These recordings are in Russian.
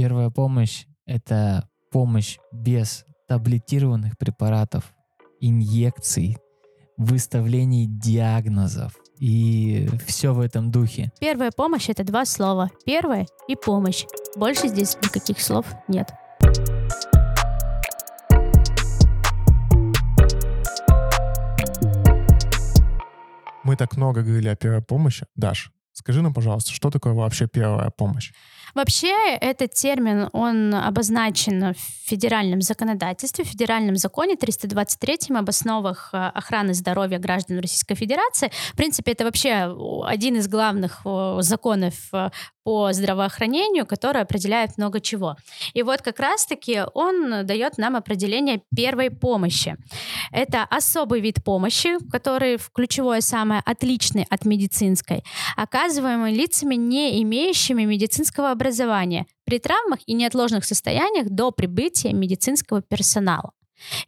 Первая помощь — это помощь без таблетированных препаратов, инъекций, выставлений диагнозов и все в этом духе. Первая помощь — это два слова. Первая и помощь. Больше здесь никаких слов нет. Мы так много говорили о первой помощи. Даш, скажи нам, пожалуйста, что такое вообще первая помощь? Вообще этот термин, он обозначен в федеральном законодательстве, в федеральном законе 323 об основах э, охраны здоровья граждан Российской Федерации. В принципе, это вообще один из главных законов э, по здравоохранению, который определяет много чего. И вот как раз-таки он дает нам определение первой помощи. Это особый вид помощи, который в ключевое самое отличный от медицинской, оказываемый лицами, не имеющими медицинского образования при травмах и неотложных состояниях до прибытия медицинского персонала.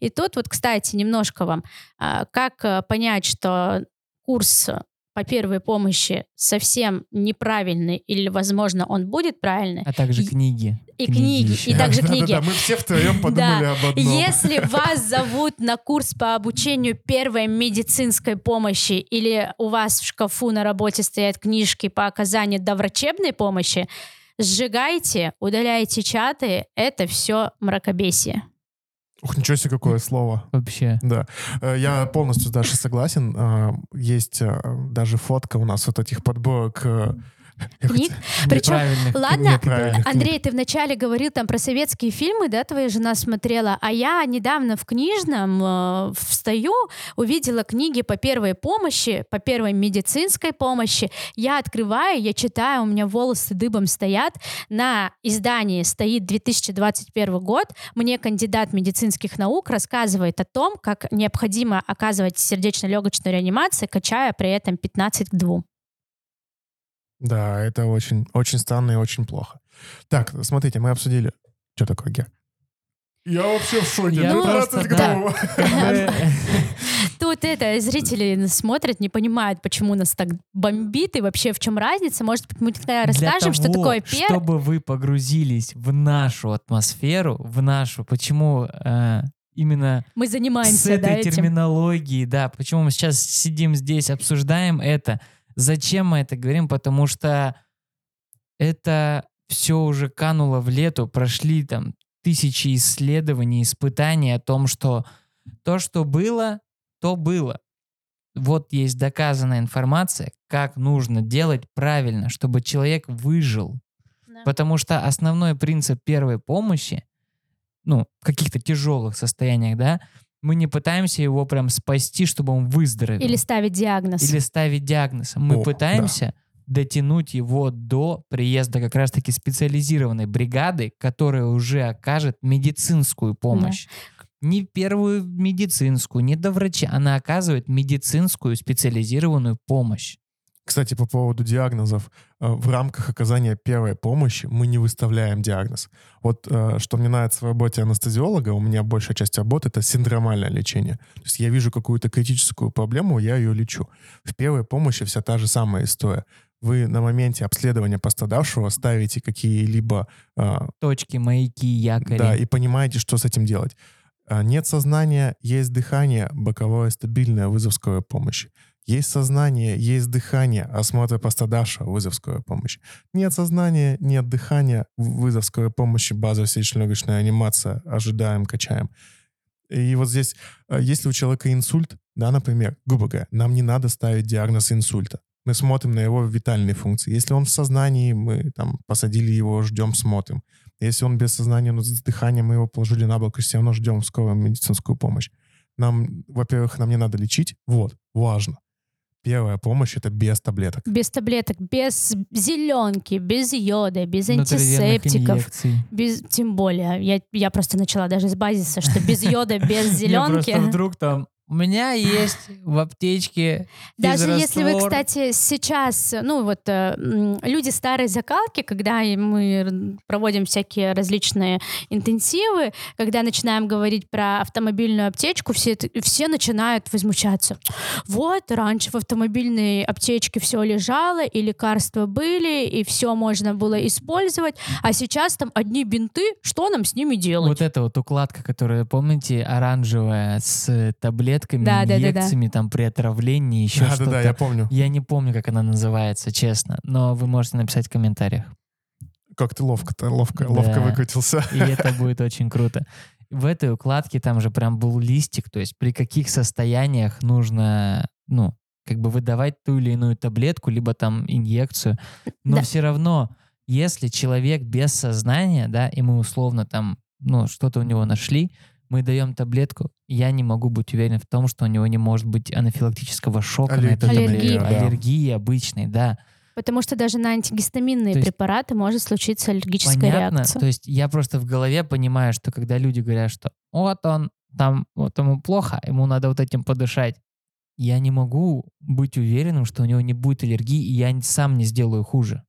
И тут вот, кстати, немножко вам, а, как э, понять, что курс по первой помощи совсем неправильный или, возможно, он будет правильный. А также книги. И книги, и также книги. Да, мы все втроем подумали об одном. Если вас зовут на курс по обучению первой медицинской помощи или у вас в шкафу на работе стоят книжки по оказанию доврачебной помощи, сжигайте, удаляйте чаты, это все мракобесие. Ух, ничего себе, какое слово. Вообще. Да. Э, я полностью с Дашей согласен. А, есть э, даже фотка у нас вот этих подборок э, книг. Причем, ладно, Андрей, ты вначале говорил там про советские фильмы, да, твоя жена смотрела, а я недавно в книжном э, встаю, увидела книги по первой помощи, по первой медицинской помощи. Я открываю, я читаю, у меня волосы дыбом стоят. На издании стоит 2021 год. Мне кандидат медицинских наук рассказывает о том, как необходимо оказывать сердечно-легочную реанимацию, качая при этом 15 к 2. Да, это очень, очень странно и очень плохо. Так, смотрите, мы обсудили... Что такое, Гер? Я вообще в шоке. Я 12 да. Тут это, зрители смотрят, не понимают, почему нас так бомбит и вообще в чем разница. Может быть, мы тогда расскажем, того, что такое пер... чтобы вы погрузились в нашу атмосферу, в нашу, почему э, именно мы занимаемся с этой да, этим. терминологией, да, почему мы сейчас сидим здесь, обсуждаем это, Зачем мы это говорим? Потому что это все уже кануло в лету, прошли там тысячи исследований, испытаний о том, что то, что было, то было. Вот есть доказанная информация, как нужно делать правильно, чтобы человек выжил. Да. Потому что основной принцип первой помощи, ну, в каких-то тяжелых состояниях, да, мы не пытаемся его прям спасти, чтобы он выздоровел. Или ставить диагноз. Или ставить диагноз. Мы О, пытаемся да. дотянуть его до приезда как раз-таки специализированной бригады, которая уже окажет медицинскую помощь. Да. Не первую медицинскую, не до врача. Она оказывает медицинскую специализированную помощь. Кстати, по поводу диагнозов. Э, в рамках оказания первой помощи мы не выставляем диагноз. Вот э, что мне нравится в работе анестезиолога, у меня большая часть работы — это синдромальное лечение. То есть я вижу какую-то критическую проблему, я ее лечу. В первой помощи вся та же самая история. Вы на моменте обследования пострадавшего ставите какие-либо... Э, Точки, маяки, якори. Да, и понимаете, что с этим делать. Нет сознания, есть дыхание, боковое стабильное, вызов скорой помощи. Есть сознание, есть дыхание, осмотр пострадавшего, вызов скорой помощи. Нет сознания, нет дыхания, вызов скорой помощи, базовая сердечно-легочная анимация, ожидаем, качаем. И вот здесь, э, если у человека инсульт, да, например, грубо говоря, нам не надо ставить диагноз инсульта. Мы смотрим на его витальные функции. Если он в сознании, мы там посадили его, ждем, смотрим. Если он без сознания, но с дыханием, мы его положили на бок и все равно ждем скорую медицинскую помощь. Нам, во-первых, нам не надо лечить. Вот, важно. Первая помощь это без таблеток. Без таблеток, без зеленки, без йода, без антисептиков. Без, тем более. Я, я просто начала даже с базиса, что без йода, без зеленки. Просто вдруг там У меня есть в аптечке Даже если вы, кстати, сейчас, ну вот э, люди старой закалки, когда мы проводим всякие различные интенсивы, когда начинаем говорить про автомобильную аптечку, все, все начинают возмущаться. Вот, раньше в автомобильной аптечке все лежало, и лекарства были, и все можно было использовать, а сейчас там одни бинты, что нам с ними делать? Вот эта вот укладка, которая, помните, оранжевая с таблетками, Да, да, да, да. инъекциями там при отравлении, еще что-то. Да-да-да, я помню. Я не помню, как она называется, честно, но вы можете написать в комментариях. Как ты ловко-то, ловко, Да. ловко выкрутился. И это будет очень круто. В этой укладке там же прям был листик, то есть при каких состояниях нужно, ну, как бы выдавать ту или иную таблетку, либо там инъекцию. Но Да. все равно, если человек без сознания, да, и мы условно там, ну, что-то у него нашли, мы даем таблетку, я не могу быть уверен в том, что у него не может быть анафилактического шока на эту Аллергии. таблетку. Да. Аллергии обычной, да. Потому что даже на антигистаминные есть- препараты может случиться аллергическая Понятно. реакция. То есть я просто в голове понимаю, что когда люди говорят, что вот он там, вот ему плохо, ему надо вот этим подышать, я не могу быть уверенным, что у него не будет аллергии, и я сам не сделаю хуже.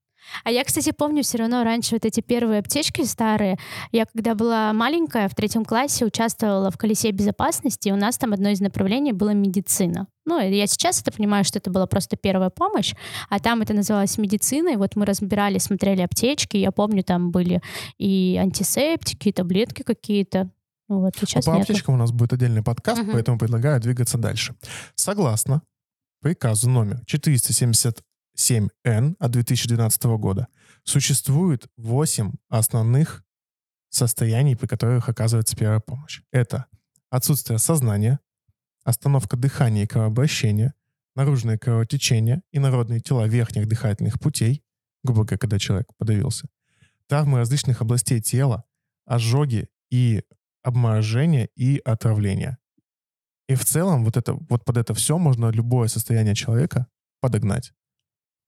А я, кстати, помню все равно раньше вот эти первые аптечки старые. Я когда была маленькая, в третьем классе участвовала в колесе безопасности, и у нас там одно из направлений было медицина. Ну, я сейчас это понимаю, что это была просто первая помощь, а там это называлось медицина, и вот мы разбирали, смотрели аптечки, я помню, там были и антисептики, и таблетки какие-то. Вот, сейчас По нет. аптечкам у нас будет отдельный подкаст, Мгм. поэтому предлагаю двигаться дальше. Согласно приказу номер 477Н от 2012 года, существует 8 основных состояний, при которых оказывается первая помощь. Это отсутствие сознания, остановка дыхания и кровообращения, наружное кровотечение, инородные тела верхних дыхательных путей, грубо говоря, когда человек подавился, травмы различных областей тела, ожоги и обморожение и отравление. И в целом вот, это, вот под это все можно любое состояние человека подогнать.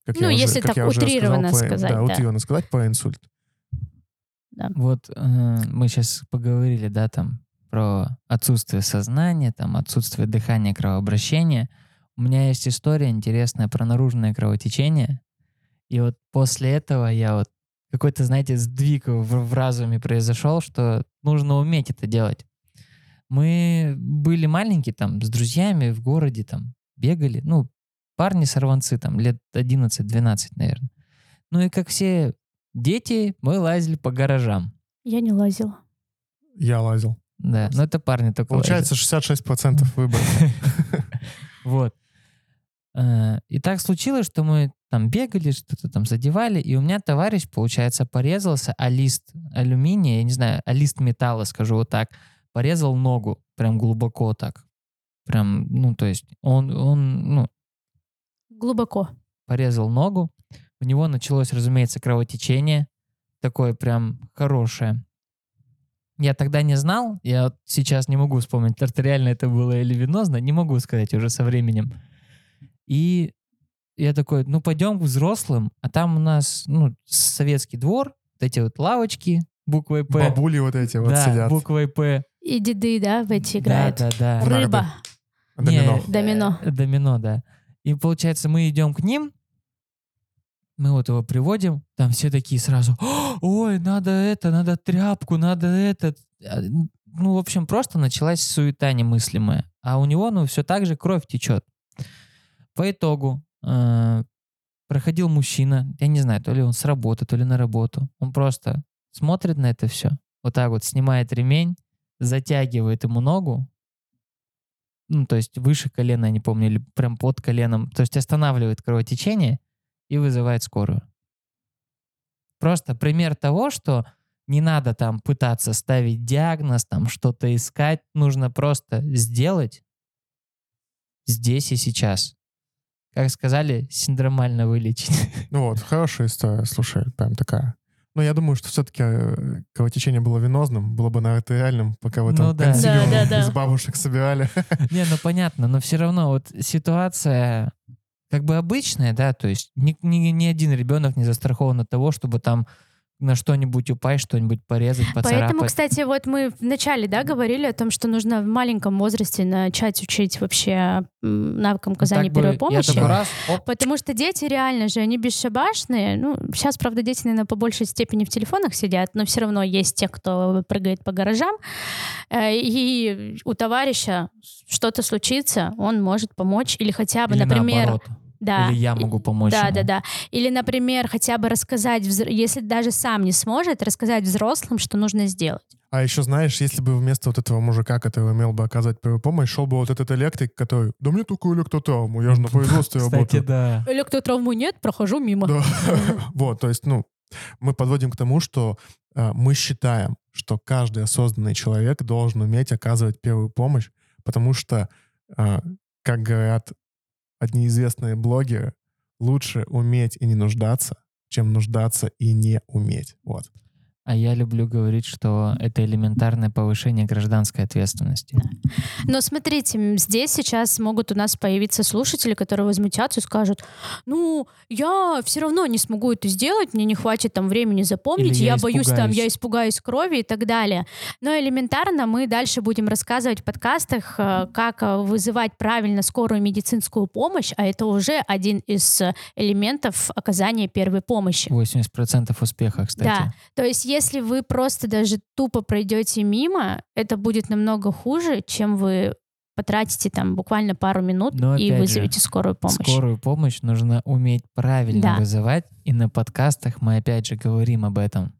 Как Ну, если как так уже утрированно сказал сказать, Да, да. утрированно сказать про инсульт. Вот э, мы сейчас поговорили, да, там про отсутствие сознания, там отсутствие дыхания, кровообращения. У меня есть история интересная про наружное кровотечение. И вот после этого я вот какой-то, знаете, сдвиг в, в разуме произошел, что нужно уметь это делать. Мы были маленькие там с друзьями в городе, там бегали, ну, парни-сорванцы, там лет 11-12, наверное. Ну и как все дети, мы лазили по гаражам. Я не лазила. Я лазил. Да, ну это парни только Получается 66% выбора. Вот. Э, И так случилось, что мы там бегали, что-то там задевали, и у меня товарищ, получается, порезался, а лист алюминия, я не знаю, а лист металла, скажу вот так, порезал ногу прям глубоко так. Прям, ну, то есть он, он, ну, Глубоко. порезал ногу, у него началось, разумеется, кровотечение, такое прям хорошее. Я тогда не знал, я вот сейчас не могу вспомнить, артериально это было или венозно, не могу сказать уже со временем. И я такой, ну пойдем к взрослым, а там у нас, ну, советский двор, вот эти вот лавочки буквой П. Бабули вот эти вот да, сидят. буквой П. И деды, да, в эти Да, играют. да, да. Рыба. Домино. Не, Домино. э, Домино, да. И получается, мы идем к ним, мы вот его приводим, там все такие сразу, ой, надо это, надо тряпку, надо это. А, Ну, в общем, просто началась суета немыслимая. А у него, ну, все так же кровь течет. По итогу э, проходил мужчина, я не знаю, то ли он с работы, то ли на работу. Он просто смотрит на это все, вот так вот снимает ремень, затягивает ему ногу, ну, то есть выше колена, я не помню, или прям под коленом, то есть останавливает кровотечение и вызывает скорую. Просто пример того, что не надо там пытаться ставить диагноз, там что-то искать, нужно просто сделать здесь и сейчас. Как сказали, синдромально вылечить. Ну вот, хорошая история, слушай, прям такая. Но я думаю, что все-таки кровотечение было венозным, было бы на артериальном, пока вы там Ну да. Да, да, да. из бабушек собирали. Не, ну понятно, но все равно вот ситуация как бы обычная, да, то есть ни, ни, ни один ребенок не застрахован от того, чтобы там на что-нибудь упасть, что-нибудь порезать, поцарапать. Поэтому, кстати, вот мы вначале, да, говорили о том, что нужно в маленьком возрасте начать учить вообще навыкам оказания Так бы первой я помощи. такой раз, оп, Потому что дети реально же, они бесшабашные. Ну, сейчас, правда, дети, наверное, по большей степени в телефонах сидят, но все равно есть те, кто прыгает по гаражам. Э, И у товарища что-то случится, он может помочь. Или хотя бы, или например... наоборот. Да. Или я могу помочь Да, ему. да, да. Или, например, хотя бы рассказать, если даже сам не сможет, рассказать взрослым, что нужно сделать. А еще, знаешь, если бы вместо вот этого мужика, который умел бы оказать первую помощь, шел бы вот этот электрик, который, да мне только электротравму, я же на производстве Кстати, работаю. да. Электротравму нет, прохожу мимо. Вот, то есть, ну, мы подводим к тому, что э, мы считаем, что каждый осознанный человек должен уметь оказывать первую помощь, потому что, э, как говорят одни известные блогеры, лучше уметь и не нуждаться, чем нуждаться и не уметь. Вот. А я люблю говорить, что это элементарное повышение гражданской ответственности. Но смотрите, здесь сейчас могут у нас появиться слушатели, которые возмутятся и скажут, ну, я все равно не смогу это сделать, мне не хватит там времени запомнить, Или я я, боюсь там, испугаюсь». я испугаюсь крови и так далее. Но элементарно мы дальше будем рассказывать в подкастах, э, как э, вызывать правильно скорую медицинскую помощь, а это уже один из э, элементов оказания первой помощи. 80% успеха, кстати. Да. То есть, если вы просто даже тупо пройдете мимо, это будет намного хуже, чем вы потратите там буквально пару минут Но и опять же, вызовете скорую помощь. Скорую помощь нужно уметь правильно Да. вызывать, и на подкастах мы опять же говорим об этом.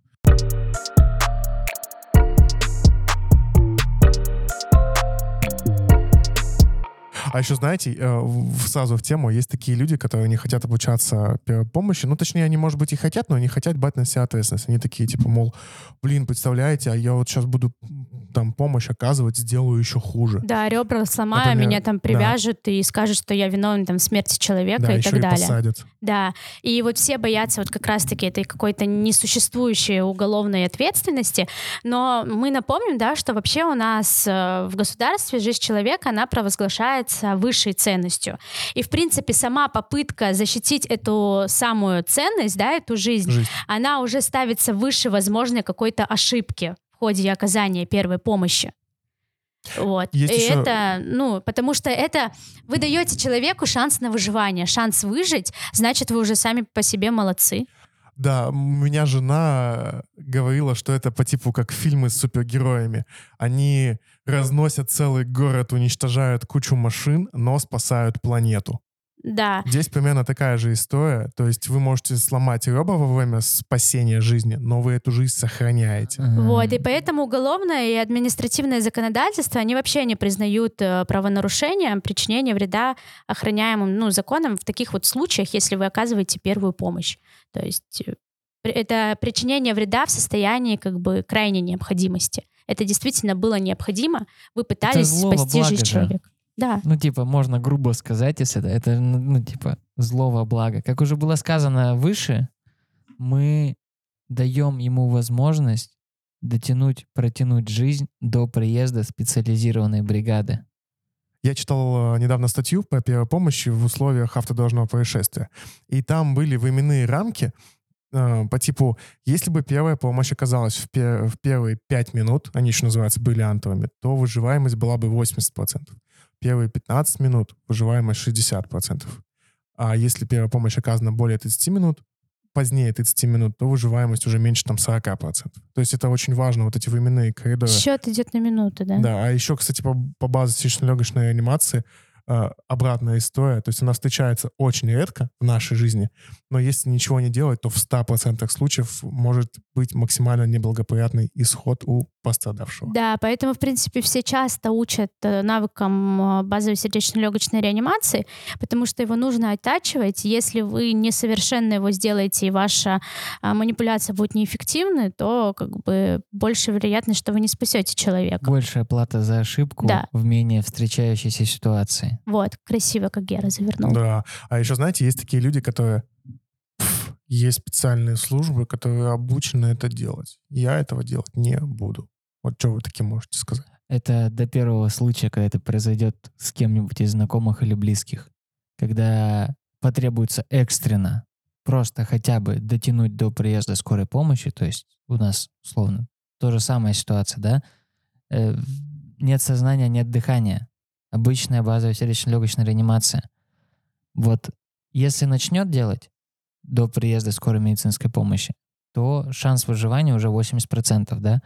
А еще, знаете, э, сразу в тему, есть такие люди, которые не хотят обучаться помощи. Ну, точнее, они, может быть, и хотят, но они хотят брать на себя ответственность. Они такие, типа, мол, блин, представляете, а я вот сейчас буду там помощь оказывать, сделаю еще хуже. Да, ребра сломаю, Например, меня там да. привяжут и скажут, что я виновен там в смерти человека да, и еще так и далее. посадят. Да, и вот все боятся вот как раз-таки этой какой-то несуществующей уголовной ответственности, но мы напомним, да, что вообще у нас э, в государстве жизнь человека, она провозглашается высшей ценностью. И, в принципе, сама попытка защитить эту самую ценность, да, эту жизнь, Жизнь. она уже ставится выше возможной какой-то ошибки в ходе оказания первой помощи. Вот. Есть и еще- это, ну, потому что это вы даете человеку шанс на выживание, шанс выжить, значит, вы уже сами по себе молодцы. Да, у меня жена говорила, что это по типу как фильмы с супергероями. Они разносят целый город, уничтожают кучу машин, но спасают планету. Да. Здесь примерно такая же история. То есть вы можете сломать ребра во время спасения жизни, но вы эту жизнь сохраняете. Мгм. Вот, и поэтому уголовное и административное законодательство, они вообще не признают э, правонарушением причинения вреда охраняемым ну, законом в таких вот случаях, если вы оказываете первую помощь. То есть э, это причинение вреда в состоянии как бы крайней необходимости. Это действительно было необходимо. Вы пытались спасти жизнь же. человека. Да. Ну, типа, можно грубо сказать, если это, это, ну, типа, злого блага. Как уже было сказано выше, мы даем ему возможность дотянуть, протянуть жизнь до приезда специализированной бригады. Я читал э, недавно статью по первой помощи в условиях автодорожного происшествия. И там были временные рамки э, по типу, если бы первая помощь оказалась в, пе- в первые 5 минут, они еще называются бриллиантовыми, то выживаемость была бы 80%. Первые 15 минут выживаемость 60%. А если первая помощь оказана более 30 минут, позднее 30 минут, то выживаемость уже меньше там 40%. То есть это очень важно, вот эти временные коридоры. Счет идет на минуты, да? Да, а еще, кстати, по, по базе сердечно-легочной реанимации э, обратная история. То есть она встречается очень редко в нашей жизни, но если ничего не делать, то в 100% случаев может быть максимально неблагоприятный исход у пострадавшего. Да, поэтому, в принципе, все часто учат э, навыкам э, базовой сердечно-легочной реанимации, потому что его нужно оттачивать. Если вы несовершенно его сделаете, и ваша манипуляция будет неэффективной, то как бы больше вероятность, что вы не спасете человека. Большая плата за ошибку Да. в менее встречающейся ситуации. Вот, красиво, как Гера завернул. Да. А еще, знаете, есть такие люди, которые... есть специальные службы, которые обучены это делать. Я этого делать не буду. Вот что вы таким можете сказать? Это до первого случая, когда это произойдет с кем-нибудь из знакомых или близких. Когда потребуется экстренно просто хотя бы дотянуть до приезда скорой помощи, то есть у нас, условно, то же самая ситуация, да, Э, нет сознания, нет дыхания. Обычная базовая сердечно-легочная реанимация. Вот если начнет делать до приезда скорой медицинской помощи, то шанс выживания уже 80%, да?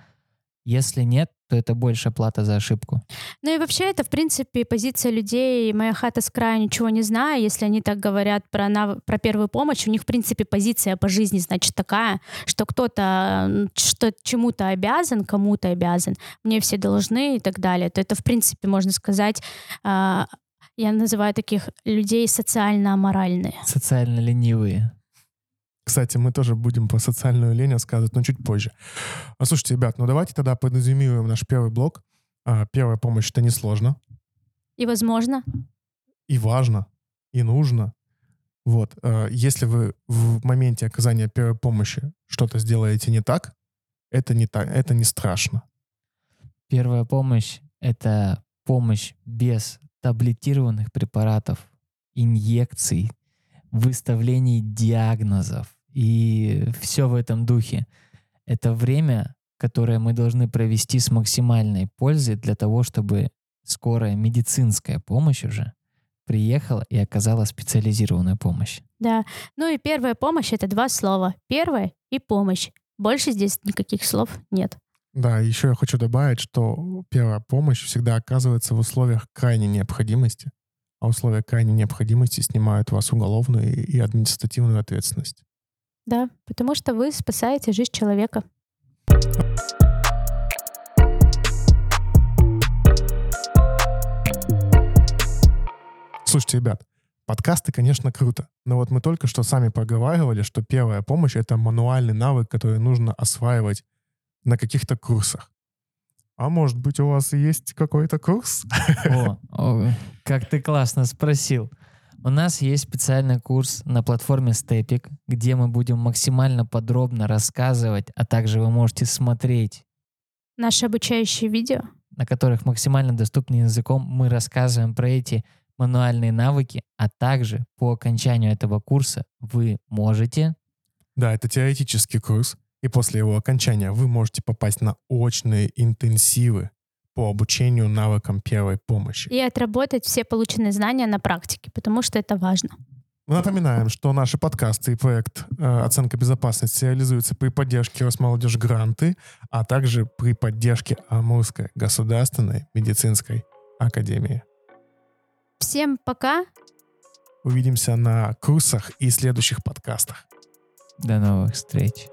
Если нет, то это больше плата за ошибку. Ну и вообще это, в принципе, позиция людей «моя хата с краю, ничего не знаю». Если они так говорят про, нав... про первую помощь, у них, в принципе, позиция по жизни, значит, такая, что кто-то что чему-то обязан, кому-то обязан, мне все должны и так далее. То это, в принципе, можно сказать, э, я называю таких людей социально аморальные. Социально ленивые. Кстати, мы тоже будем про социальную лень рассказывать, но чуть позже. А, слушайте, ребят, ну давайте тогда подразумеваем наш первый блок. А, первая помощь — это несложно. И возможно. И важно. И нужно. Вот. А, если вы в моменте оказания первой помощи что-то сделаете не так, это не, так, это не страшно. Первая помощь — это помощь без таблетированных препаратов, инъекций, выставлений диагнозов, и все в этом духе. Это время, которое мы должны провести с максимальной пользой для того, чтобы скорая медицинская помощь уже приехала и оказала специализированную помощь. Да. Ну и первая помощь — это два слова. Первая и помощь. Больше здесь никаких слов нет. Да, еще я хочу добавить, что первая помощь всегда оказывается в условиях крайней необходимости, а условия крайней необходимости снимают вас уголовную и административную ответственность. Да, потому что вы спасаете жизнь человека. Слушайте, ребят, подкасты, конечно, круто. Но вот мы только что сами проговаривали, что первая помощь — это мануальный навык, который нужно осваивать на каких-то курсах. А может быть, у вас есть какой-то курс? О, о, как ты классно спросил. У нас есть специальный курс на платформе Stepik, где мы будем максимально подробно рассказывать, а также вы можете смотреть Наши обучающие видео. на которых максимально доступным языком мы рассказываем про эти мануальные навыки, а также по окончанию этого курса вы можете... Да, это теоретический курс, и после его окончания вы можете попасть на очные интенсивы по обучению навыкам первой помощи. И отработать все полученные знания на практике, потому что это важно. Мы напоминаем, что наши подкасты и проект э, «Оценка безопасности» реализуются при поддержке Росмолодежь Гранты, а также при поддержке Амурской государственной медицинской академии. Всем пока. Увидимся на курсах и следующих подкастах. До новых встреч.